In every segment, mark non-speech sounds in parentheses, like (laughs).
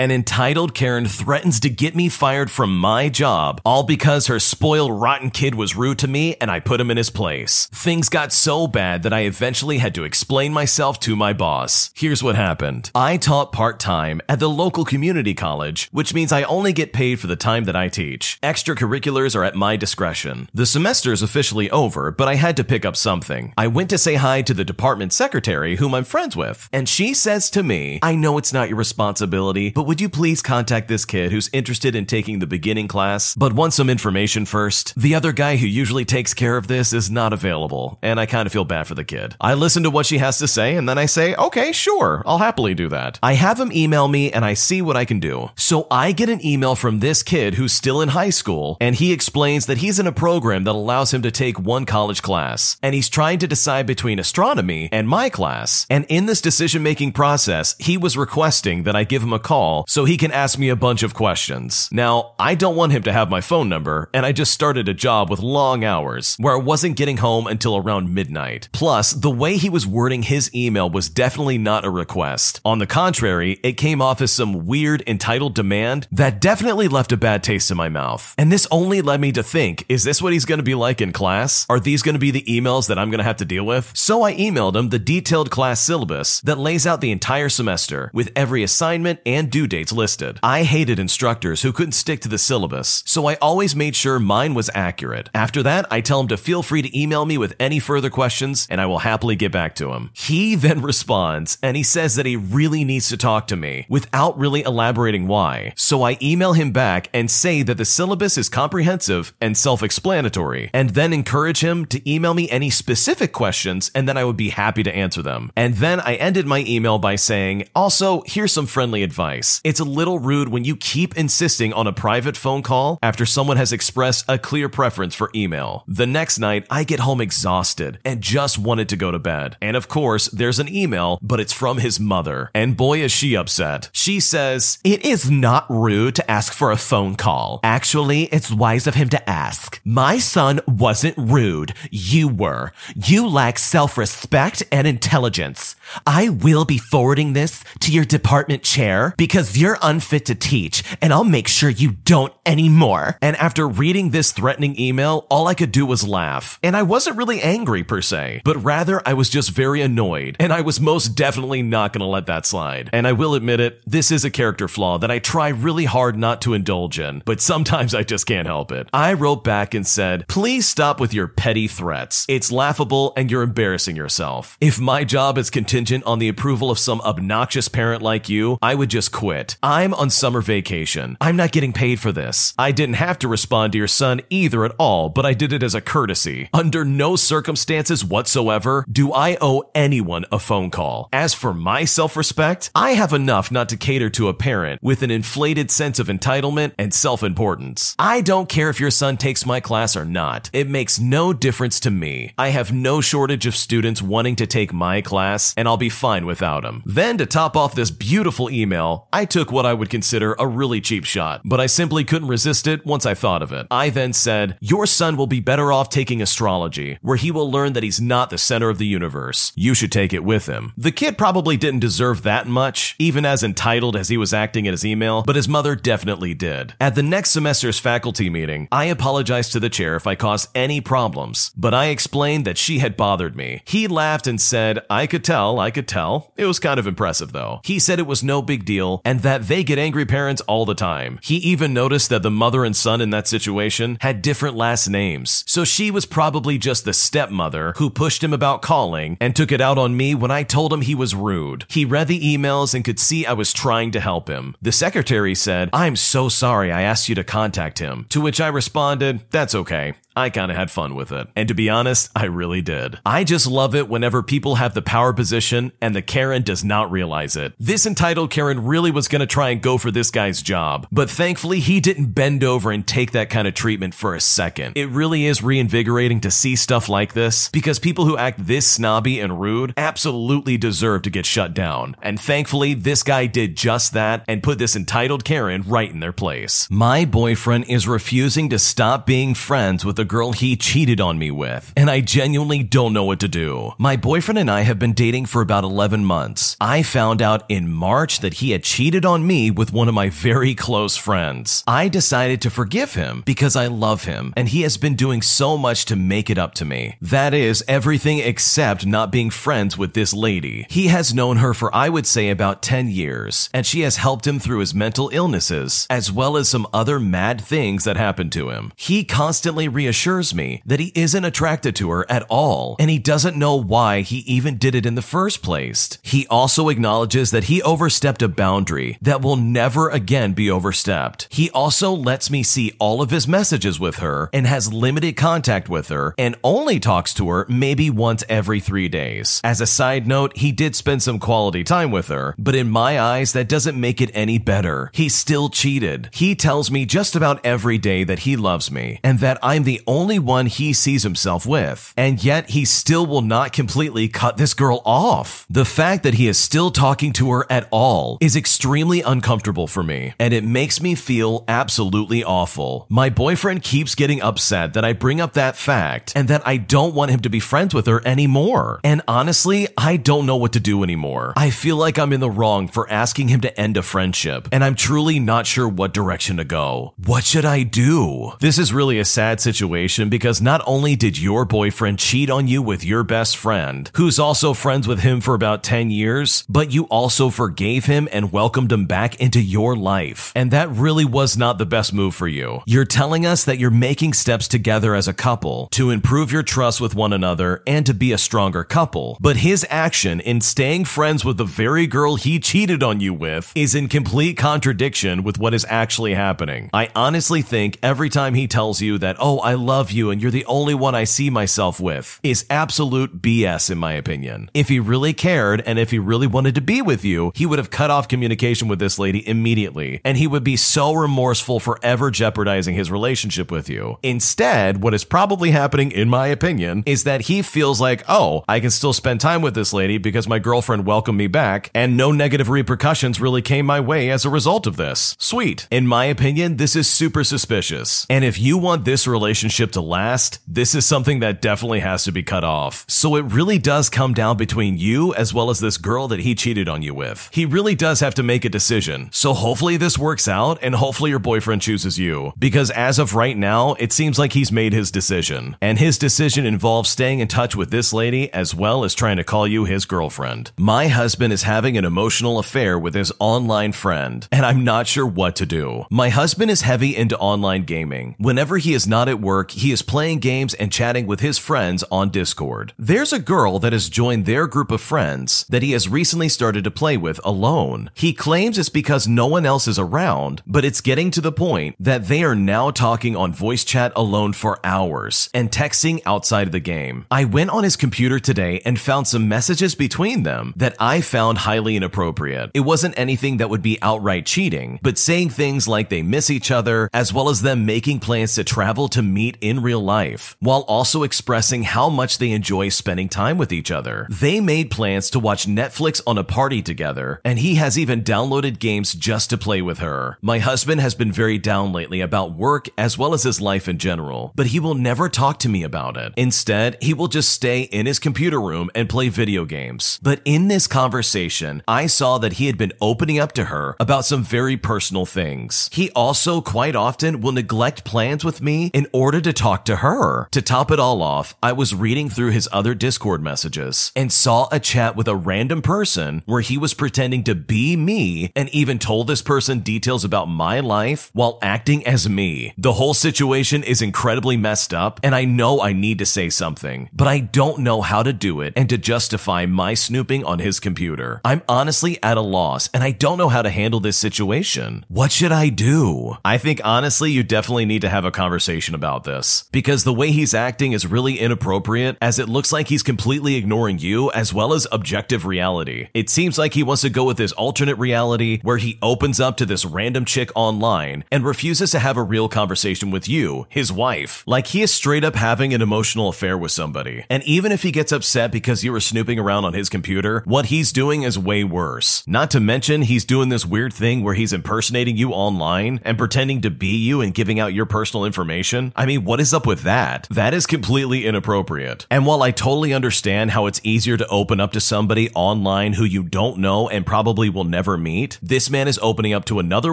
An entitled Karen threatens to get me fired from my job, all because her spoiled, rotten kid was rude to me and I put him in his place. Things got so bad that I eventually had to explain myself to my boss. Here's what happened I taught part time at the local community college, which means I only get paid for the time that I teach. Extracurriculars are at my discretion. The semester is officially over, but I had to pick up something. I went to say hi to the department secretary, whom I'm friends with, and she says to me, I know it's not your responsibility, but would you please contact this kid who's interested in taking the beginning class, but wants some information first? The other guy who usually takes care of this is not available, and I kind of feel bad for the kid. I listen to what she has to say, and then I say, okay, sure, I'll happily do that. I have him email me, and I see what I can do. So I get an email from this kid who's still in high school, and he explains that he's in a program that allows him to take one college class, and he's trying to decide between astronomy and my class. And in this decision making process, he was requesting that I give him a call so he can ask me a bunch of questions. Now, I don't want him to have my phone number, and I just started a job with long hours where I wasn't getting home until around midnight. Plus, the way he was wording his email was definitely not a request. On the contrary, it came off as some weird entitled demand that definitely left a bad taste in my mouth. And this only led me to think, is this what he's going to be like in class? Are these going to be the emails that I'm going to have to deal with? So I emailed him the detailed class syllabus that lays out the entire semester with every assignment and due dates listed. I hated instructors who couldn't stick to the syllabus, so I always made sure mine was accurate. After that, I tell him to feel free to email me with any further questions and I will happily get back to him. He (laughs) then responds and he says that he really needs to talk to me without really elaborating why. So I email him back and say that the syllabus is comprehensive and self explanatory, and then encourage him to email me any specific questions and then I would be happy to answer them. And then I ended my email by saying, also, here's some friendly advice. It's a little rude when you keep insisting on a private phone call after someone has expressed a clear preference for email. The next night, I get home exhausted and just wanted to go to bed. And of course, there's an email, but it's from his mother. And boy, is she upset. She says, It is not rude to ask for a phone call. Actually, it's wise of him to ask. My son wasn't rude. You were. You lack self respect and intelligence. I will be forwarding this to your department chair because you're unfit to teach, and I'll make sure you don't anymore. And after reading this threatening email, all I could do was laugh. And I wasn't really angry per se, but rather I was just very annoyed, and I was most definitely not gonna let that slide. And I will admit it, this is a character flaw that I try really hard not to indulge in, but sometimes (laughs) I just can't help it. I wrote back and said, please stop with your petty threats. It's laughable and you're embarrassing yourself. If my job is contingent on the approval of some obnoxious parent like you, I would just quit. I'm on summer vacation. I'm not getting paid for this. I didn't have to respond to your son either at all, but I did it as a courtesy. Under no circumstances whatsoever do I owe anyone a phone call. As for my self respect, I have enough not to cater to a parent with an inflated sense of entitlement and self importance. I don't care if your son takes my class or not. It makes no difference to me. I have no shortage of students wanting to take my class, and I'll be fine without them. Then, to top off this beautiful email, I took what I would consider a really cheap shot, but I simply couldn't resist it once I thought of it. I then said, Your son will be better off taking astrology, where he will learn that he's not the center of the universe. You should take it with him. The kid probably didn't deserve that much, even as entitled as he was acting in his email, but his mother definitely did. At the next semester's faculty meeting, I apologized to the chair if I caused any problems, but I explained that she had bothered me. He laughed and said, I could tell, I could tell. It was kind of impressive though. He said it was no big deal and that they get angry parents all the time. He even noticed that the mother and son in that situation had different last names, so she was probably just the stepmother who pushed him about calling and took it out on me when I told him he was rude. He read the emails and could see I was trying to help him. The secretary said, I'm so sorry I asked you to contact him. To which I responded, That's okay. I kind of had fun with it. And to be honest, I really did. I just love it whenever people have the power position and the Karen does not realize it. This entitled Karen really was going to try and go for this guy's job, but thankfully he didn't bend over and take that kind of treatment for a second. It really is reinvigorating to see stuff like this because people who act this snobby and rude absolutely deserve to get shut down. And thankfully, this guy did just that and put this entitled Karen right in their place. My boyfriend is refusing to stop being friends with a girl he cheated on me with, and I genuinely don't know what to do. My boyfriend and I have been dating for about 11 months. I found out in March that he had cheated on me with one of my very close friends. I decided to forgive him because I love him, and he has been doing so much to make it up to me. That is everything except not being friends with this lady. He has known her for, I would say, about 10 years, and she has helped him through his mental illnesses, as well as some other mad things that happened to him. He constantly reassures me that he isn't attracted to her at all, and he doesn't know why he even did it in the first place. He also acknowledges that he overstepped a boundary that will never again be overstepped. He also lets me see all of his messages with her and has limited contact with her and only talks to her maybe once every three days. As a side note, he did spend some quality time with her, but in my eyes, that doesn't make it any better. He still cheated. He tells me just about every day that he loves me and that I'm the only one he sees himself with. And yet he still will not completely cut this girl off. The fact that he is still talking to her at all is extremely uncomfortable for me, and it makes me feel absolutely awful. My boyfriend keeps getting upset that I bring up that fact and that I don't want him to be friends with her anymore. And honestly, I don't know what to do anymore. I feel like I'm in the wrong for asking him to end a friendship, and I'm truly not sure what direction to go. What should I do? This is really a sad situation because not only did your boyfriend cheat on you with your best friend, who's also friends with him for about 10 years, but you also forgave him and welcomed him back into your life. And that really was not the best move for you. You're telling us that you're making steps together as a couple to improve your trust with one another and to be a stronger couple. But his action in staying friends with the very girl he cheated on you with is in complete contradiction with what is actually happening. I honestly think every time he tells you that, oh, I love you and you're the only one I see myself with, is absolute BS in my opinion. If he really cared and if he really wanted to be with you, he would have cut off communication with this lady immediately and he would be so remorseful for ever jeopardizing his relationship with you. Instead, what is probably happening, in my opinion, is that he feels like, oh, I can still spend time with this lady because my girlfriend welcomed me back and no negative repercussions really came my way as a result of this. Sweet. In my opinion, this is super suspicious. And if you want this relationship to last, this is something that definitely has to be cut off. So it really does come down between you as well as this girl that he cheated on you with. He really does have to make a decision. So hopefully this works out and hopefully your boyfriend chooses you. Because as of right now, it seems like he's made his decision. And his decision involves staying in touch with this lady as well as trying to call you his girlfriend. My husband is having an emotional affair with his online friend, and I'm not sure what to do. My husband is heavy into online gaming. Whenever he is not at work, he is playing games and chatting with his friends on Discord. There's a girl that has joined their group of friends that he has recently started to play with alone. He claims it's because no one else is around, but it's getting to the point that they are now talking on voice chat alone for hours and texting outside of the game. I went on his computer today and found some messages between them that I found highly inappropriate. It wasn't anything that would be outright cheating, but saying things like they miss each other, as well as them making plans to travel to meet in real life, while also expressing how much they enjoy spending time with each other. They made plans to watch Netflix on a party together, and he has even downloaded games just to play with her. My husband has been very down lately about work as well as his life in general, but he will never talk to me about it. Instead, he will just stay in his computer room and play video games. But in this conversation, I saw that he had been opening up to her about some very personal things. He also quite often will neglect plans with me in order to talk to her. To top it all off, I was reading through his other Discord messages and saw a chat with a random person where he was pretending to be me and even told this person details about my life while acting as me. The whole situation is incredibly messed up and I know I need to say something, but I don't know how to do it and to justify my snooping on his computer. I'm honestly at a loss and I don't know how to handle this situation. What should I do? I think honestly, you definitely need to have a conversation about this because the way he's acting is really inappropriate as it looks like he's completely ignoring you as well as objective reality. It seems like he wants to go with this alternate reality where he opens up to this random chick online and refuses to have a real conversation with you, his wife. Like he is straight up having an emotional affair with somebody. And even if he gets upset because you were snooping around on his computer, what he's doing is way worse. Not to mention, he's doing this weird thing where he's impersonating you online and pretending to be you and giving out your personal information. I mean, mean, what is up with that? That is completely inappropriate. And while I totally understand how it's easier to open up to somebody online who you don't know and probably will never meet, this man is opening up to another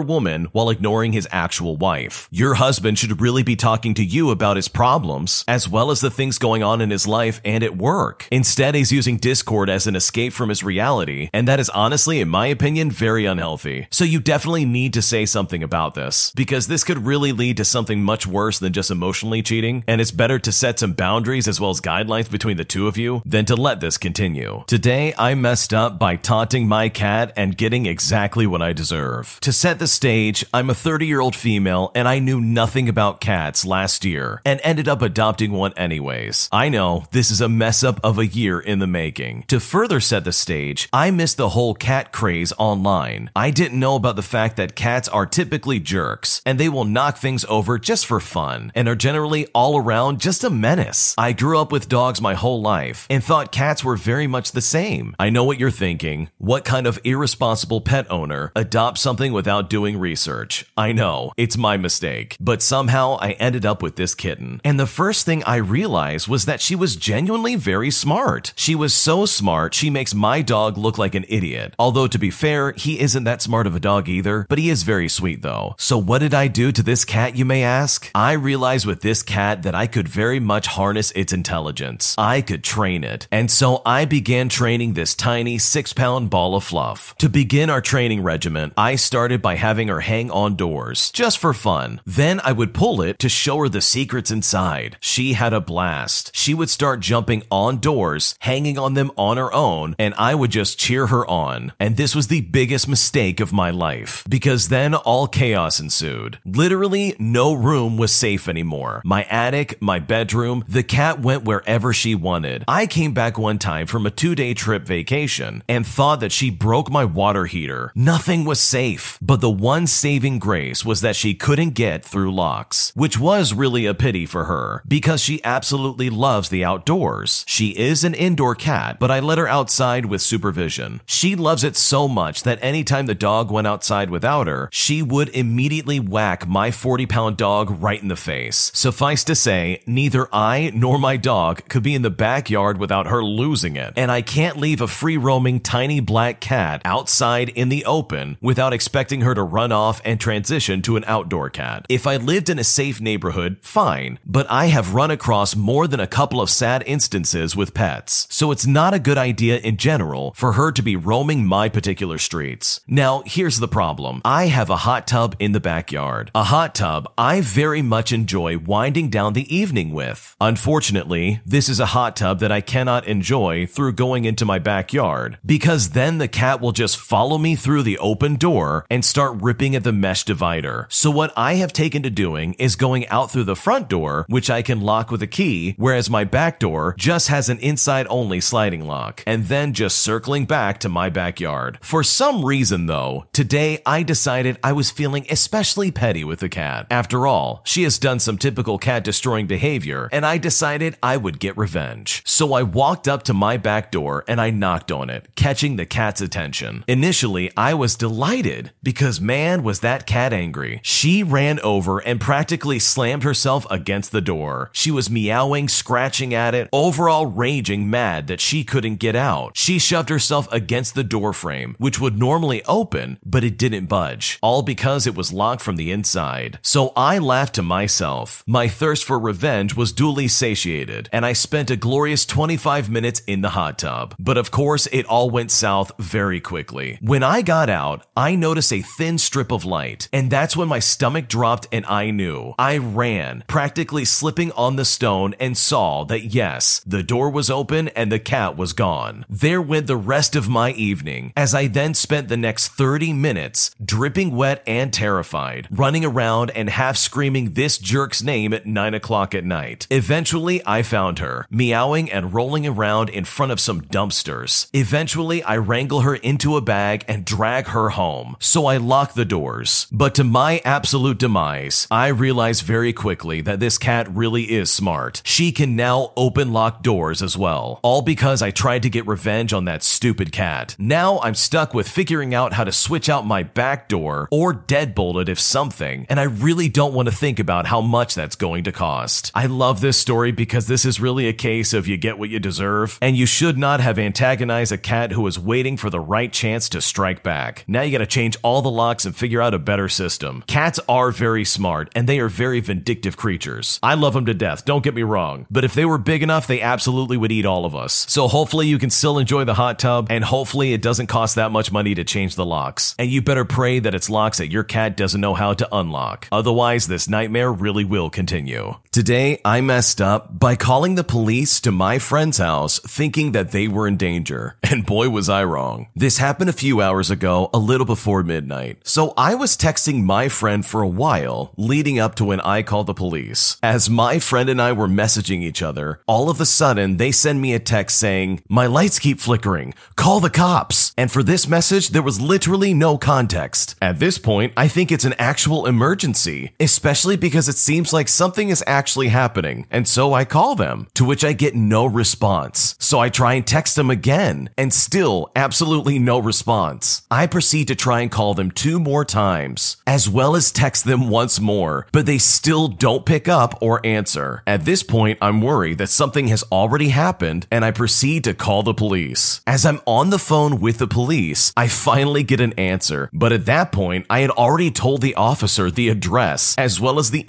woman while ignoring his actual wife. Your husband should really be talking to you about his problems, as well as the things going on in his life and at work. Instead, he's using Discord as an escape from his reality, and that is honestly, in my opinion, very unhealthy. So you definitely need to say something about this, because this could really lead to something much worse than just emotionally cheating, and it's better to set some boundaries as well as guidelines between the two of you than to let this continue. Today, I messed up by taunting my cat and getting exactly what I deserve. To set the stage, I'm a 30 year old female and I knew nothing about cats last year and ended up adopting one anyways. I know this is a mess up of a year in the making. To further set the stage, I missed the whole cat craze online. I didn't know about the fact that cats are typically jerks and they will knock things over just for fun and are generally all around just a menace. I grew up with dogs my whole life and thought cats were very much the same. I know what you're thinking. What kind of irresponsible pet owner adopts something without doing research? I know, it's my mistake. But somehow I ended up with this kitten. And the first thing I realized was that she was genuinely very smart. She was so smart, she makes my dog look like an idiot. Although, to be fair, he isn't that smart of a dog either, but he is very sweet though. So, what did I do to this cat, you may ask? I realized with this cat that I could very much harness its intelligence. I could train it. And so I began training this tiny six pound ball of fluff. To begin our training regimen, I started by having her hang on doors, just for fun. Then I would pull it to show her the secrets inside. She had a blast. She would start jumping on doors, hanging on them on her own, and I would just cheer her on. And this was the biggest mistake of my life, because then all chaos ensued. Literally, no room was safe anymore. My attic, my bedroom, the cat went wherever she wanted. I came back one time from a two day trip vacation and thought that she broke my water heater. Nothing was safe, but the one saving grace was that she couldn't get through locks, which was really a pity for her because she absolutely loves the outdoors. She is an indoor cat, but I let her outside with supervision. She loves it so much that anytime the dog went outside without her, she would immediately whack my 40 pound dog right in the face. Suffice to say, neither I nor my dog could be in the backyard without her losing it. And I can't leave a free roaming tiny black cat outside in the open without expecting her to run off and transition to an outdoor cat. If I lived in a safe neighborhood, fine, but I have run across more than a couple of sad instances with pets, so it's not a good idea in general for her to be roaming my particular streets. Now, here's the problem I have a hot tub in the backyard, a hot tub I very much enjoy winding down the evening with. Unfortunately, this is a hot tub that I cannot enjoy through going into my backyard because then the cat will just follow me through the open door and start ripping at the mesh divider. So what I have taken to doing is going out through the front door, which I can lock with a key, whereas my back door just has an inside only sliding lock, and then just circling back to my backyard. For some reason though, today I decided I was feeling especially petty with the cat. After all, she has done some typical cat destroying behavior, and I decided I would get revenge. So I walked up to my back door and I knocked on it, catching the cat's attention. Initially, I was delighted because man was that cat angry. She ran over and practically slammed herself against the door. She was meowing, scratching at it, overall raging mad that she couldn't get out. She shoved herself against the door frame, which would normally open, but it didn't budge, all because it was locked from the inside. So I laughed to myself. My thirst for revenge was duly satiated, and I spent a glorious 25 minutes in the hot tub. But of course, it all went south very quickly. When I got out, I noticed a thin strip of light, and that's when my stomach dropped and I knew. I ran, practically slipping on the stone, and saw that yes, the door was open and the cat was gone. There went the rest of my evening, as I then spent the next 30 minutes dripping wet and terrified, running around and half screaming this name at 9 o'clock at night. Eventually, I found her, meowing and rolling around in front of some dumpsters. Eventually, I wrangle her into a bag and drag her home, so I lock the doors. But to my absolute demise, I realize very quickly that this cat really is smart. She can now open locked doors as well, all because I tried to get revenge on that stupid cat. Now I'm stuck with figuring out how to switch out my back door or deadbolt it if something, and I really don't want to think about how much much that's going to cost. I love this story because this is really a case of you get what you deserve, and you should not have antagonized a cat who was waiting for the right chance to strike back. Now you gotta change all the locks and figure out a better system. Cats are very smart, and they are very vindictive creatures. I love them to death, don't get me wrong, but if they were big enough, they absolutely would eat all of us. So hopefully you can still enjoy the hot tub, and hopefully it doesn't cost that much money to change the locks. And you better pray that it's locks that your cat doesn't know how to unlock. Otherwise, this nightmare really will continue. Today, I messed up by calling the police to my friend's house thinking that they were in danger. (laughs) And boy, was I wrong. This happened a few hours ago, a little before midnight. So I was texting my friend for a while, leading up to when I called the police. As my friend and I were messaging each other, all of a sudden they send me a text saying, My lights keep flickering. Call the cops. And for this message, there was literally no context. At this point, I think it's an actual emergency, especially because it seems like something is actually happening. And so I call them, to which I get no response. So I try and text them again, and still absolutely no response. I proceed to try and call them two more times, as well as text them once more, but they still don't pick up or answer. At this point, I'm worried that something has already happened, and I proceed to call the police. As I'm on the phone with the police, I finally get an answer, but at that point, I had already told the officer the address, as well as the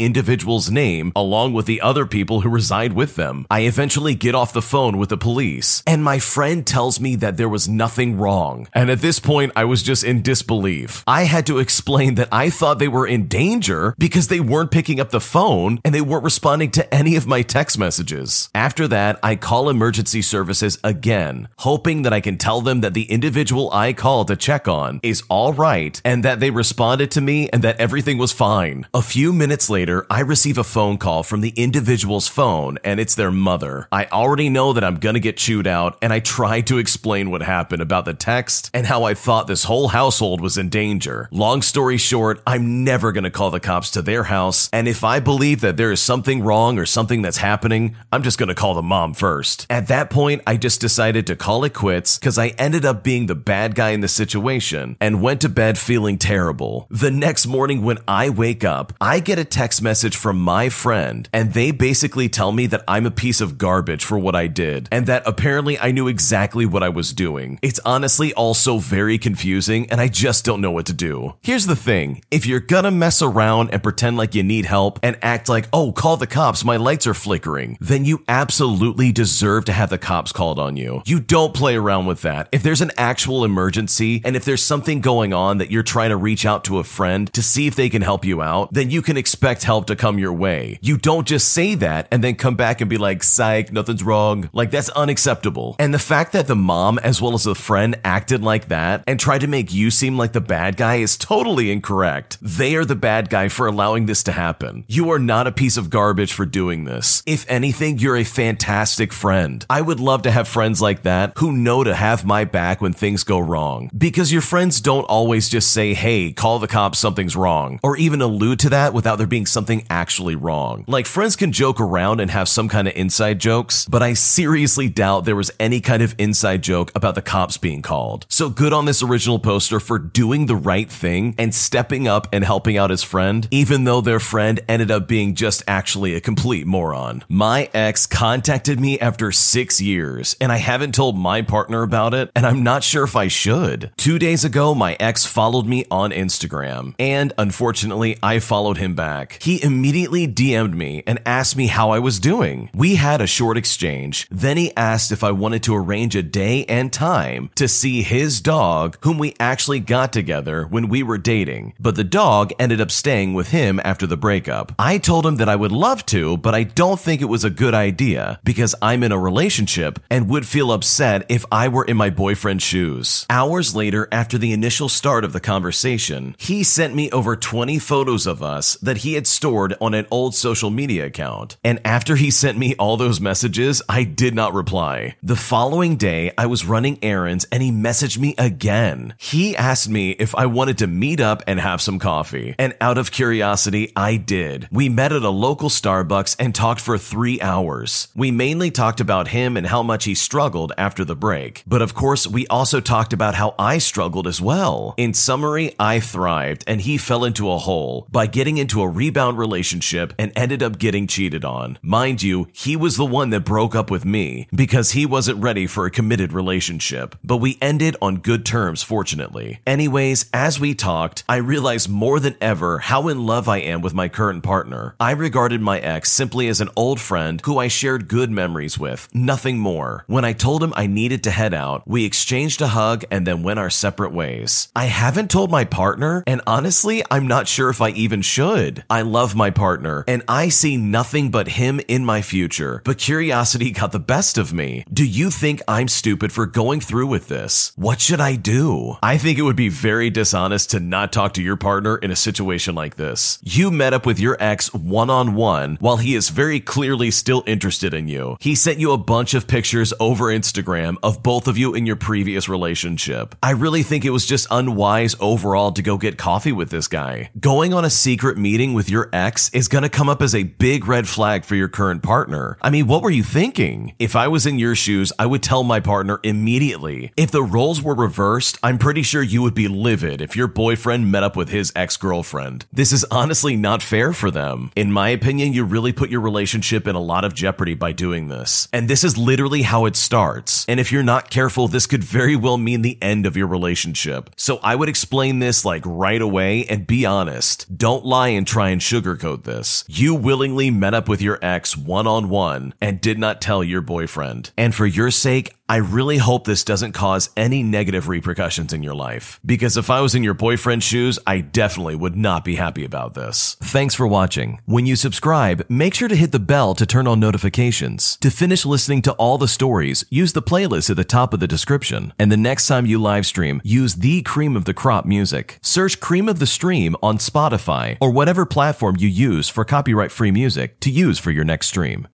individual's name, along with the other people who reside with them. I eventually get off the phone with the police, and my friend tells me that there was nothing wrong. And at this point, I was just in disbelief. I had to explain that I thought they were in danger because they weren't picking up the phone and they weren't responding to any of my text messages. After that, I call emergency services again, hoping that I can tell them that the individual I called to check on is all right and that they responded to me and that everything was fine. A few minutes later, I receive a phone call from the individual's phone and it's their mother. I already know that I'm gonna get chewed out and I try to explain what happened about the text and how I thought this whole household was in danger. Long story short, I'm never gonna call the cops to their house and if I believe that there is something wrong or something that's happening, I'm just gonna call the mom first. At that point, I just decided to call it quits because I ended up being the bad guy in the situation and went to bed feeling terrible. The next morning when I wake up, I get a text message from my friend and they basically tell me that I'm a piece of garbage for what I did and that apparently I knew exactly what I was doing. It's honestly also very confusing and I just don't know what to do. Here's the thing. If you're gonna mess around and pretend like you need help and act like, oh, call the cops, my lights are flickering, then you absolutely deserve to have the cops called on you. You don't play around with that. If there's an actual emergency and if there's something going on that you're trying to reach out to a friend to see if they can help you out, then you can expect help to come your way. You don't just say that and then come back and be like, psych, nothing's wrong. Like that's unacceptable. And the fact that the mom as well as the friend acted like that and tried to make you seem like the bad guy is totally incorrect. They are the bad guy for allowing this to happen. You are not a piece of garbage for doing this. If anything, you're a fantastic friend. I would love to have friends like that who know to have my back when things go wrong. Because your friends don't always just say, hey, call the cops, something's wrong, or even allude to that without there being something actually wrong. Like friends can joke around and have some kind of inside jokes, but I seriously doubt there was any kind of inside joke about the cops being called. So good on this original poster for doing the right thing and stepping up and helping out his friend, even though their friend ended up being just actually a complete moron. My ex contacted me after six years, and I haven't told my partner about it, and I'm not sure if I should. Two days ago, my ex followed me on Instagram, and unfortunately, I followed him back. He immediately DM'd me and asked me how I was doing. We had a short exchange. Then he asked if I wanted to arrange a day and time to see his dog, whom we actually got together when we were dating, but the dog ended up staying with him after the breakup. I told him that I would love to, but I don't think it was a good idea because I'm in a relationship and would feel upset if I were in my boyfriend's shoes. Hours later, after the initial start of the conversation, he sent me over 20 photos of us that he had stored on an old social media account. And after he sent me all those messages, I did not reply. The following day, I was running errands and he messaged me again. He asked me if I wanted to meet up and have some coffee. And out of curiosity, I did. We met at a local Starbucks and talked for three hours. We mainly talked about him and how much he struggled after the break. But of course, we also talked about how I struggled as well. In summary, I thrived and he fell into a hole by getting into a rebound relationship and ended up up getting cheated on. Mind you, he was the one that broke up with me because he wasn't ready for a committed relationship, but we ended on good terms, fortunately. Anyways, as we talked, I realized more than ever how in love I am with my current partner. I regarded my ex simply as an old friend who I shared good memories with, nothing more. When I told him I needed to head out, we exchanged a hug and then went our separate ways. I haven't told my partner, and honestly, I'm not sure if I even should. I love my partner, and I see nothing but him in my future, but curiosity got the best of me. Do you think I'm stupid for going through with this? What should I do? I think it would be very dishonest to not talk to your partner in a situation like this. You met up with your ex one on one while he is very clearly still interested in you. He sent you a bunch of pictures over Instagram of both of you in your previous relationship. I really think it was just unwise overall to go get coffee with this guy. Going on a secret meeting with your ex is going to come up as a big red flag for your current partner. I mean, what were you thinking? If I was in your shoes, I would tell my partner immediately. If the roles were reversed, I'm pretty sure you would be livid if your boyfriend met up with his ex girlfriend. This is honestly not fair for them. In my opinion, you really put your relationship in a lot of jeopardy by doing this. And this is literally how it starts. And if you're not careful, this could very well mean the end of your relationship. So I would explain this like right away and be honest. Don't lie and try and sugarcoat this. You willingly met up with your ex one on one and did not tell your boyfriend. And for your sake, I really hope this doesn't cause any negative repercussions in your life. Because if I was in your boyfriend's shoes, I definitely would not be happy about this. Thanks for watching. When you subscribe, make sure to hit the bell to turn on notifications. To finish listening to all the stories, use the playlist at the top of the description. And the next time you live stream, use the cream of the crop music. Search cream of the stream on Spotify or whatever platform you use for copyright free music to use for your next stream.